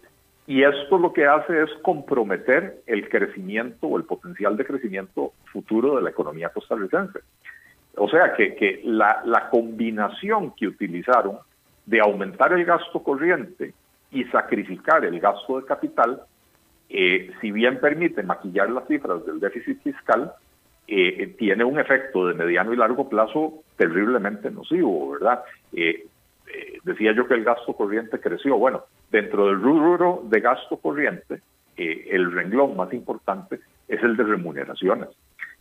y esto lo que hace es comprometer el crecimiento o el potencial de crecimiento futuro de la economía costarricense. O sea que, que la, la, combinación que utilizaron de aumentar el gasto corriente y sacrificar el gasto de capital, eh, si bien permite maquillar las cifras del déficit fiscal, eh, tiene un efecto de mediano y largo plazo terriblemente nocivo, ¿verdad? Eh, decía yo que el gasto corriente creció. Bueno, dentro del rubro de gasto corriente, el renglón más importante es el de remuneraciones.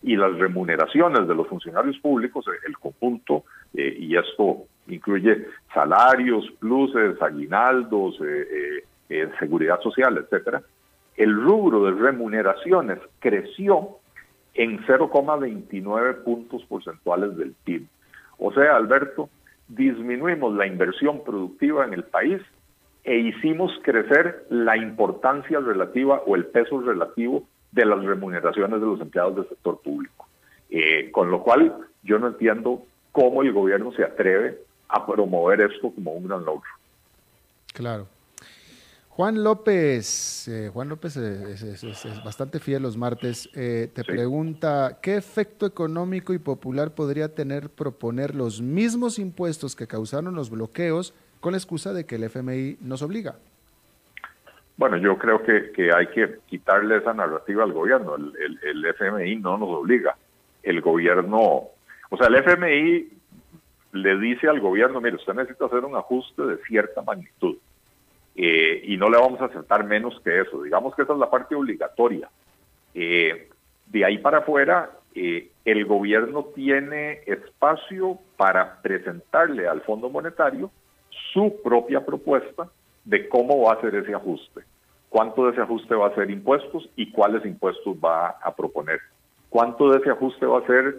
Y las remuneraciones de los funcionarios públicos, el conjunto, y esto incluye salarios, pluses, aguinaldos, seguridad social, etcétera, el rubro de remuneraciones creció en 0,29 puntos porcentuales del PIB. O sea, Alberto, disminuimos la inversión productiva en el país e hicimos crecer la importancia relativa o el peso relativo de las remuneraciones de los empleados del sector público. Eh, con lo cual, yo no entiendo cómo el gobierno se atreve a promover esto como un gran logro. Claro. Juan López, eh, Juan López es, bastante fiel los martes, eh, te pregunta, ¿qué efecto económico y popular podría tener proponer los mismos impuestos que causaron los bloqueos con la excusa de que el FMI nos obliga? Bueno, yo creo que, hay que quitarle esa narrativa al gobierno. El, el, FMI no nos obliga. El gobierno, o sea, el FMI le dice al gobierno, mire, usted necesita hacer un ajuste de cierta magnitud eh, y no le vamos a aceptar menos que eso. Digamos que esa es la parte obligatoria. Eh, de ahí para afuera, eh, el gobierno tiene espacio para presentarle al Fondo Monetario su propia propuesta de cómo va a ser ese ajuste, cuánto de ese ajuste va a ser impuestos y cuáles impuestos va a proponer, cuánto de ese ajuste va a ser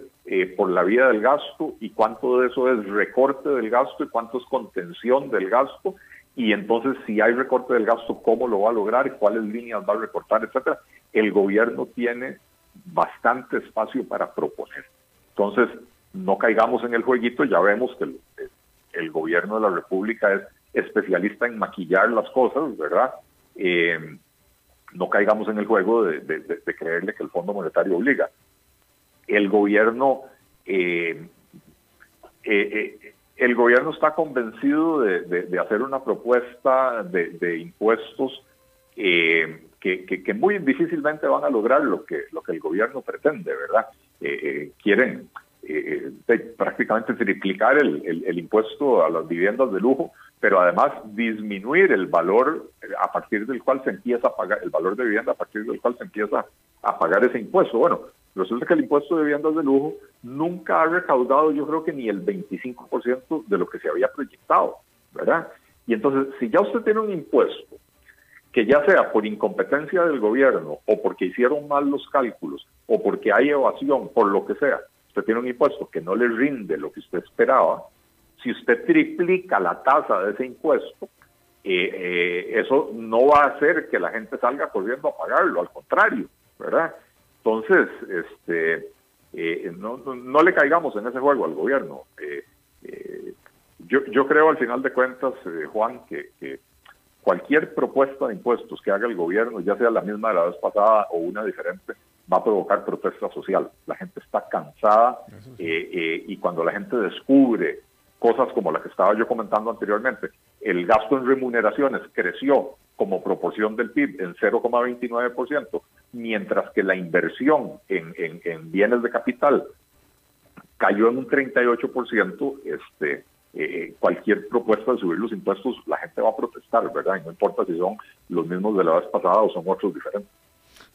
por la vía del gasto y cuánto de eso es recorte del gasto y cuánto es contención del gasto y entonces si hay recorte del gasto, cómo lo va a lograr, cuáles líneas va a recortar, etcétera. El gobierno tiene bastante espacio para proponer. Entonces, no caigamos en el jueguito, ya vemos que el, gobierno de la República es especialista en maquillar las cosas, ¿verdad? Eh, no caigamos en el juego de, creerle que el Fondo Monetario obliga. El gobierno eh, eh, eh el gobierno está convencido de, hacer una propuesta de, impuestos eh, que, muy difícilmente van a lograr lo que, lo que el gobierno pretende, ¿verdad? Quieren prácticamente triplicar el, impuesto a las viviendas de lujo, pero además disminuir el valor a partir del cual se empieza a pagar, el valor de vivienda a partir del cual se empieza a pagar ese impuesto. Bueno, Resulta que el impuesto de viviendas de lujo nunca ha recaudado, yo creo que ni el 25% de lo que se había proyectado, ¿verdad? Y entonces, si ya usted tiene un impuesto, que ya sea por incompetencia del gobierno o porque hicieron mal los cálculos o porque hay evasión, por lo que sea, usted tiene un impuesto que no le rinde lo que usted esperaba, si usted triplica la tasa de ese impuesto, eh, eh, eso no va a hacer que la gente salga corriendo a pagarlo, al contrario, ¿verdad? Entonces, este, eh, no, no, le caigamos en ese juego al gobierno. Eh, eh, yo, yo creo al final de cuentas, Juan, que, cualquier propuesta de impuestos que haga el gobierno, ya sea la misma de la vez pasada o una diferente, va a provocar protesta social. La gente está cansada y cuando la gente descubre cosas como la que estaba yo comentando anteriormente, el gasto en remuneraciones creció como proporción del PIB en 0,29%, mientras que la inversión en, en, bienes de capital cayó en un 38%, este, eh, cualquier propuesta de subir los impuestos, la gente va a protestar, ¿verdad? Y no importa si son los mismos de la vez pasada o son otros diferentes.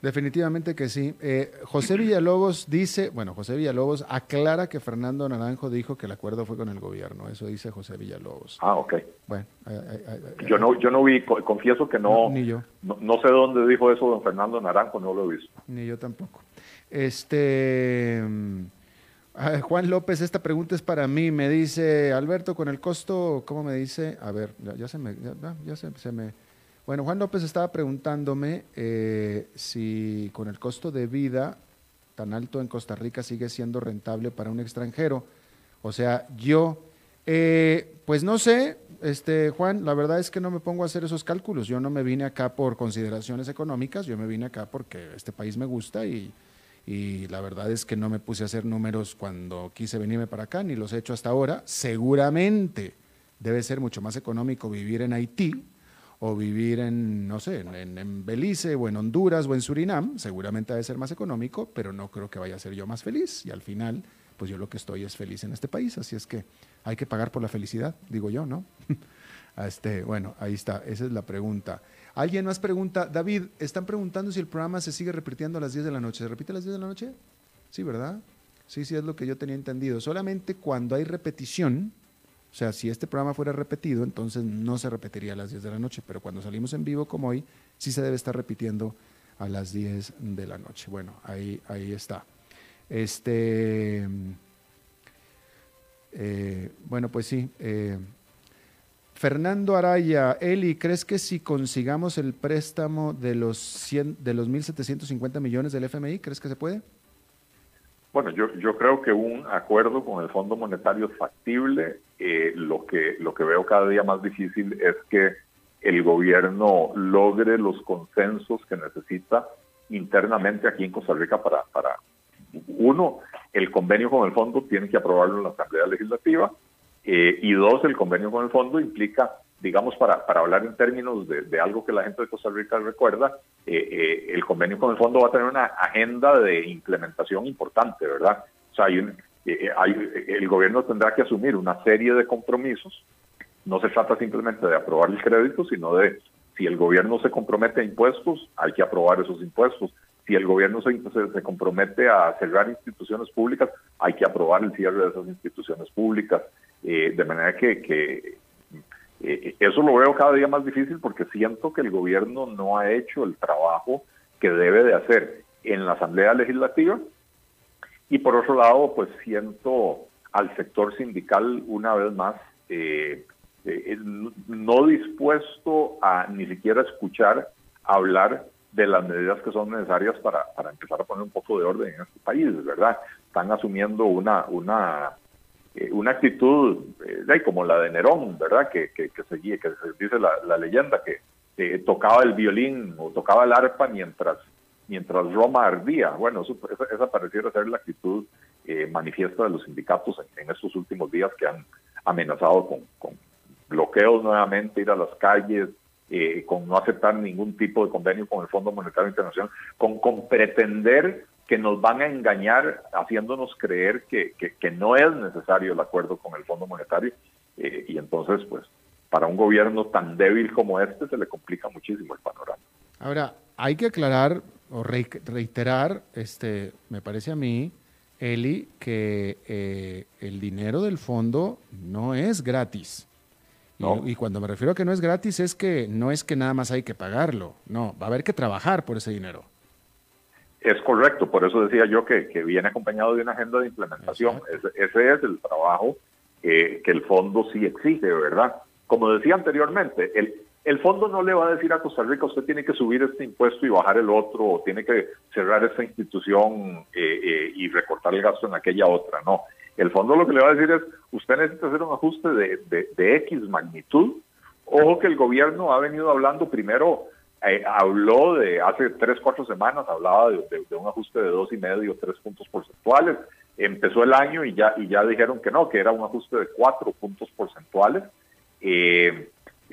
Definitivamente que sí. Eh, José Villalobos dice, bueno, José Villalobos aclara que Fernando Naranjo dijo que el acuerdo fue con el gobierno. Eso dice José Villalobos. Ah, ok. Bueno, yo no, yo no vi, confieso que no, ni yo. No, sé dónde dijo eso don Fernando Naranjo, no lo he visto. Ni yo tampoco. Este, mm, Juan López, esta pregunta es para mí. Me dice Alberto con el costo, ¿cómo me dice? A ver, ya, se me, ya, se me bueno, Juan López estaba preguntándome eh, si con el costo de vida tan alto en Costa Rica sigue siendo rentable para un extranjero. O sea, yo, eh, pues no sé, este, Juan, la verdad es que no me pongo a hacer esos cálculos. Yo no me vine acá por consideraciones económicas, yo me vine acá porque este país me gusta y, y la verdad es que no me puse a hacer números cuando quise venirme para acá, ni los he hecho hasta ahora. Seguramente debe ser mucho más económico vivir en Haití o vivir en, no sé, en, Belice o en Honduras o en Surinam, seguramente debe ser más económico, pero no creo que vaya a ser yo más feliz. Y al final, pues yo lo que estoy es feliz en este país, así es que hay que pagar por la felicidad, digo yo, ¿no? Este, bueno, ahí está, esa es la pregunta. Alguien más pregunta, David, están preguntando si el programa se sigue repitiendo a las 10 de la noche. ¿Se repite a las 10 de la noche? Sí, ¿verdad? Sí, sí, es lo que yo tenía entendido. Solamente cuando hay repetición, o sea, si este programa fuera repetido, entonces no se repetiría a las 10 de la noche, pero cuando salimos en vivo como hoy, sí se debe estar repitiendo a las 10 de la noche. Bueno, ahí, ahí está. Este, eh, bueno, pues sí. Eh, Fernando Araya, Eli, ¿crees que si consigamos el préstamo de los 100, de los 1.750 millones del FMI, crees que se puede? Bueno, yo, yo creo que un acuerdo con el Fondo Monetario es factible. Eh, lo, que, lo que veo cada día más difícil es que el gobierno logre los consensos que necesita internamente aquí en Costa Rica para, para uno, el convenio con el fondo tiene que aprobarlo en la Asamblea Legislativa eh, y dos, el convenio con el fondo implica, digamos, para, para hablar en términos de, algo que la gente de Costa Rica recuerda, eh, eh, el convenio con el fondo va a tener una agenda de implementación importante, ¿verdad? O sea, hay el gobierno tendrá que asumir una serie de compromisos. No se trata simplemente de aprobar el crédito, sino de si el gobierno se compromete a impuestos, hay que aprobar esos impuestos. Si el gobierno se, se, compromete a cerrar instituciones públicas, hay que aprobar el cierre de esas instituciones públicas. Eh, de manera que, eh, eso lo veo cada día más difícil porque siento que el gobierno no ha hecho el trabajo que debe de hacer en la Asamblea Legislativa. Y por otro lado, pues siento al sector sindical una vez más eh, no dispuesto a ni siquiera escuchar hablar de las medidas que son necesarias para, para empezar a poner un poco de orden en este país, ¿verdad? Están asumiendo una, una, eh, una actitud eh, como la de Nerón, ¿verdad? Que, que, que, seguía, que dice la, leyenda, que tocaba el violín o tocaba el arpa mientras, mientras Roma ardía. Bueno, esa, pareciera ser la actitud eh, manifiesta de los sindicatos en, estos últimos días que han amenazado con, bloqueos nuevamente, ir a las calles, eh, con no aceptar ningún tipo de convenio con el Fondo Monetario Internacional, con, pretender que nos van a engañar haciéndonos creer que, que, no es necesario el acuerdo con el Fondo Monetario. Eh, y entonces, pues, para un gobierno tan débil como este se le complica muchísimo el panorama. Ahora, hay que aclarar o reiterar, este, me parece a mí, Eli, que eh, el dinero del fondo no es gratis. Y, cuando me refiero a que no es gratis, es que no es que nada más hay que pagarlo, no, va a haber que trabajar por ese dinero. Es correcto, por eso decía yo que, viene acompañado de una agenda de implementación. Ese, es el trabajo que el fondo sí exige, ¿verdad? Como decía anteriormente, el, el fondo no le va a decir a Costa Rica, usted tiene que subir este impuesto y bajar el otro, o tiene que cerrar esta institución eh, eh, y recortar el gasto en aquella otra, no. El fondo lo que le va a decir es, usted necesita hacer un ajuste de, de, X magnitud. Ojo que el gobierno ha venido hablando primero, eh, habló de hace tres, cuatro semanas, hablaba de, un ajuste de dos y medio, tres puntos porcentuales. Empezó el año y ya, y ya dijeron que no, que era un ajuste de cuatro puntos porcentuales. Eh,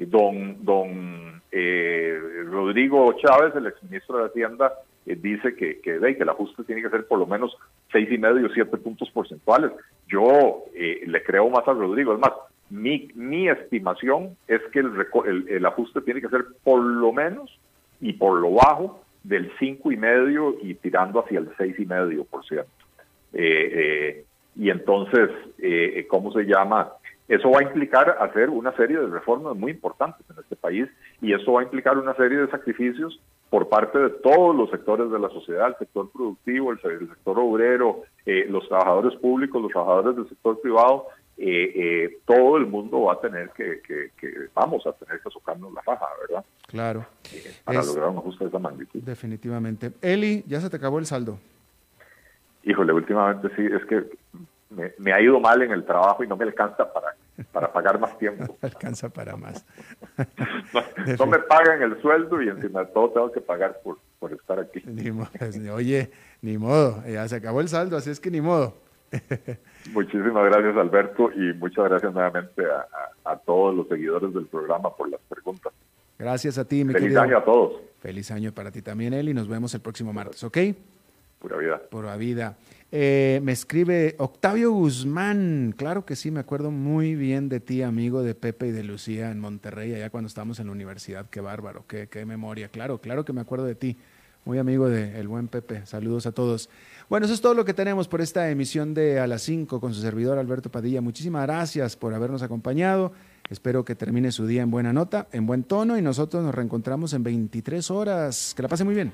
don don eh, Rodrigo Chávez, el exministro de Hacienda, eh, dice que, que, que el ajuste tiene que ser por lo menos seis y medio, siete puntos porcentuales. Yo eh, le creo más a Rodrigo. Es más, mi, mi estimación es que el, el, ajuste tiene que ser por lo menos y por lo bajo del cinco y medio y tirando hacia el seis y medio por ciento. Eh, y entonces, ¿cómo se llama? Eso va a implicar hacer una serie de reformas muy importantes en este país y eso va a implicar una serie de sacrificios por parte de todos los sectores de la sociedad, el sector productivo, el, sector obrero, eh, los trabajadores públicos, los trabajadores del sector privado, eh, eh, todo el mundo va a tener que, vamos a tener que socarnos la faja, ¿verdad? Claro. para lograr un ajuste de esa magnitud. Definitivamente. Eli, ya se te acabó el saldo. Híjole, últimamente sí, es que me, ha ido mal en el trabajo y no me alcanza para, para pagar más tiempo. No me alcanza para más. no, me pagan el sueldo y encima de todo tengo que pagar por, por estar aquí. Ni oye, ni modo, ya se acabó el saldo, así es que ni modo. Muchísimas gracias Alberto y muchas gracias nuevamente a, todos los seguidores del programa por las preguntas. Gracias a ti, mi Feliz año a todos. Feliz año para ti también, Eli. Nos vemos el próximo martes, ¿ok? pura vida. Pura vida. Eh, me escribe Octavio Guzmán, claro que sí, me acuerdo muy bien de ti, amigo de Pepe y de Lucía en Monterrey, allá cuando estábamos en la universidad, qué bárbaro, qué, qué memoria, claro, claro que me acuerdo de ti, muy amigo de el buen Pepe, saludos a todos. Bueno, eso es todo lo que tenemos por esta emisión de A las 5 con su servidor Alberto Padilla, muchísimas gracias por habernos acompañado, espero que termine su día en buena nota, en buen tono y nosotros nos reencontramos en 23 horas, que la pase muy bien.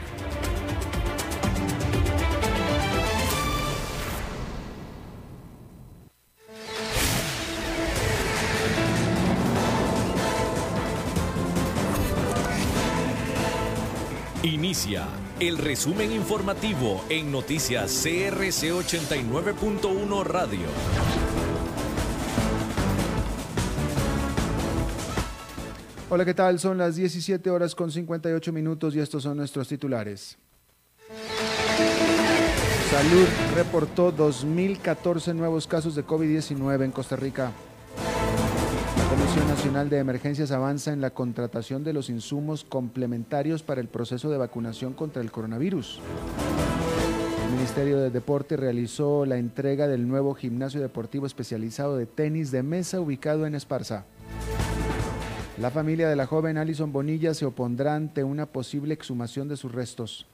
Inicia el resumen informativo en noticias CRC 89.1 Radio. Hola, ¿qué tal? Son las 17 horas con 58 minutos y estos son nuestros titulares. Salud reportó 2.014 nuevos casos de COVID-19 en Costa Rica. Nacional de Emergencias avanza en la contratación de los insumos complementarios para el proceso de vacunación contra el coronavirus. El Ministerio de Deporte realizó la entrega del nuevo gimnasio deportivo especializado de tenis de mesa ubicado en Esparza. La familia de la joven Alison Bonilla se opondrá ante una posible exhumación de sus restos.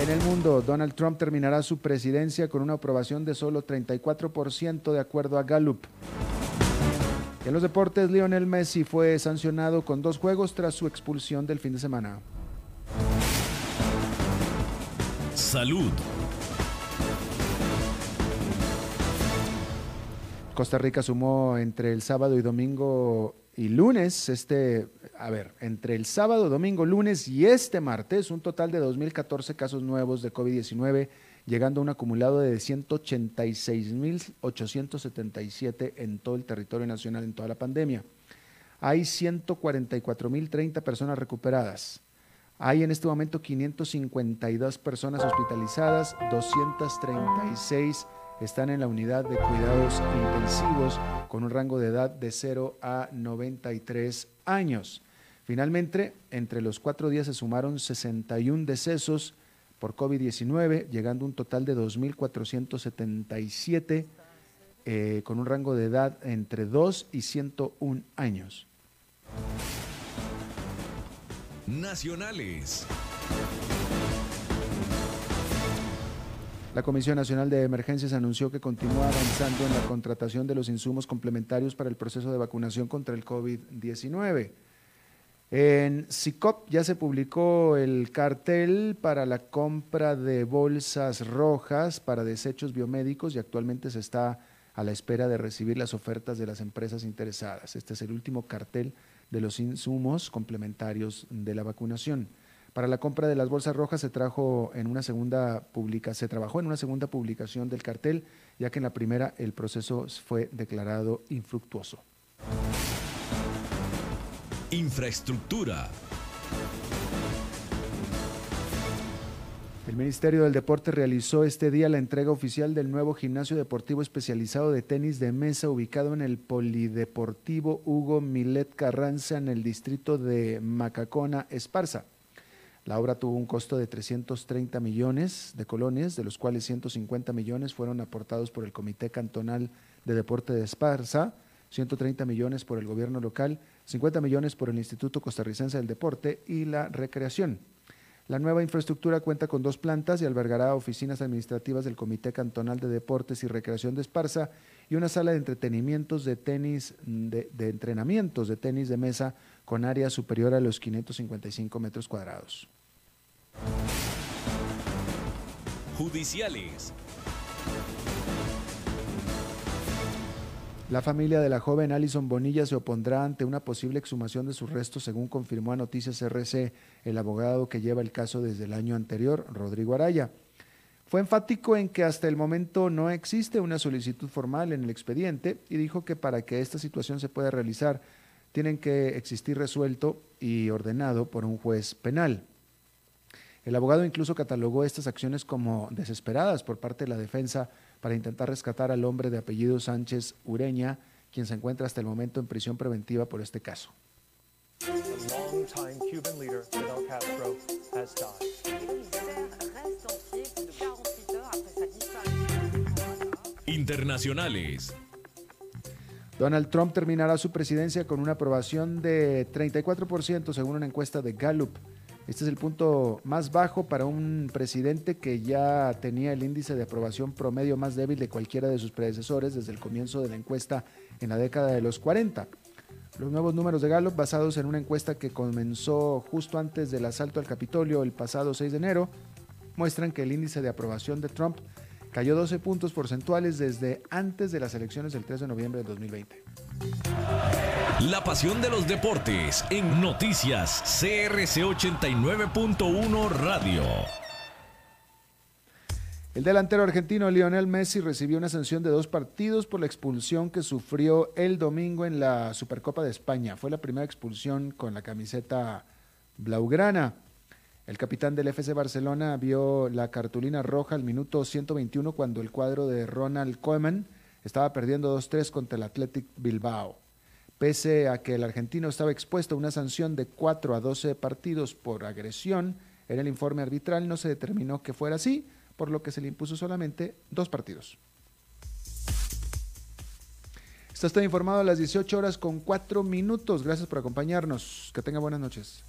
En el mundo, Donald Trump terminará su presidencia con una aprobación de solo 34% de acuerdo a Gallup. Y en los deportes, Lionel Messi fue sancionado con dos juegos tras su expulsión del fin de semana. Salud. Costa Rica sumó entre el sábado y domingo y lunes, este, a ver, entre el sábado, domingo, lunes y este martes, un total de 2.014 casos nuevos de COVID-19, llegando a un acumulado de 186.877 en todo el territorio nacional en toda la pandemia. Hay 144.030 personas recuperadas. Hay en este momento 552 personas hospitalizadas, 236 están en la unidad de cuidados intensivos con un rango de edad de 0 a 93 años. Finalmente, entre los cuatro días se sumaron 61 decesos por COVID-19, llegando a un total de 2.477 eh, con un rango de edad entre 2 y 101 años. Nacionales. La Comisión Nacional de Emergencias anunció que continúa avanzando en la contratación de los insumos complementarios para el proceso de vacunación contra el COVID-19. En SICOP ya se publicó el cartel para la compra de bolsas rojas para desechos biomédicos y actualmente se está a la espera de recibir las ofertas de las empresas interesadas. Este es el último cartel de los insumos complementarios de la vacunación. Para la compra de las bolsas rojas se trajo en una segunda se trabajó en una segunda publicación del cartel, ya que en la primera el proceso fue declarado infructuoso. Infraestructura. El Ministerio del Deporte realizó este día la entrega oficial del nuevo gimnasio deportivo especializado de tenis de mesa ubicado en el Polideportivo Hugo Milet Carranza en el distrito de Macacona, Esparza. La obra tuvo un costo de 330 millones de colones, de los cuales 150 millones fueron aportados por el Comité Cantonal de Deporte de Esparza, 130 millones por el gobierno local, 50 millones por el Instituto Costarricense del Deporte y la Recreación. La nueva infraestructura cuenta con dos plantas y albergará oficinas administrativas del Comité Cantonal de Deportes y Recreación de Esparza y una sala de entretenimientos de tenis, de, de entrenamientos de tenis de mesa con área superior a los 555 metros cuadrados. Judiciales. La familia de la joven Alison Bonilla se opondrá ante una posible exhumación de sus restos, según confirmó a Noticias RC el abogado que lleva el caso desde el año anterior, Rodrigo Araya. Fue enfático en que hasta el momento no existe una solicitud formal en el expediente y dijo que para que esta situación se pueda realizar tienen que existir resuelto y ordenado por un juez penal. El abogado incluso catalogó estas acciones como desesperadas por parte de la defensa para intentar rescatar al hombre de apellido Sánchez Ureña, quien se encuentra hasta el momento en prisión preventiva por este caso. Internacionales. Donald Trump terminará su presidencia con una aprobación de 34% según una encuesta de Gallup. Este es el punto más bajo para un presidente que ya tenía el índice de aprobación promedio más débil de cualquiera de sus predecesores desde el comienzo de la encuesta en la década de los 40. Los nuevos números de Gallup, basados en una encuesta que comenzó justo antes del asalto al Capitolio el pasado 6 de enero, muestran que el índice de aprobación de Trump cayó 12 puntos porcentuales desde antes de las elecciones del 3 de noviembre de 2020. La pasión de los deportes en noticias CRC 89.1 Radio. El delantero argentino Lionel Messi recibió una sanción de dos partidos por la expulsión que sufrió el domingo en la Supercopa de España. Fue la primera expulsión con la camiseta blaugrana. El capitán del FC Barcelona vio la cartulina roja al minuto 121 cuando el cuadro de Ronald Koeman estaba perdiendo 2-3 contra el Athletic Bilbao. Pese a que el argentino estaba expuesto a una sanción de 4 a 12 partidos por agresión, en el informe arbitral no se determinó que fuera así, por lo que se le impuso solamente dos partidos. Está usted informado a las 18 horas con 4 minutos. Gracias por acompañarnos. Que tenga buenas noches.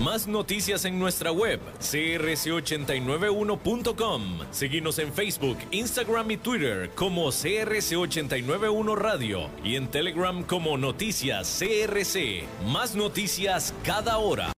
Más noticias en nuestra web, crc891.com. Seguimos en Facebook, Instagram y Twitter como CRC891 Radio y en Telegram como Noticias CRC. Más noticias cada hora.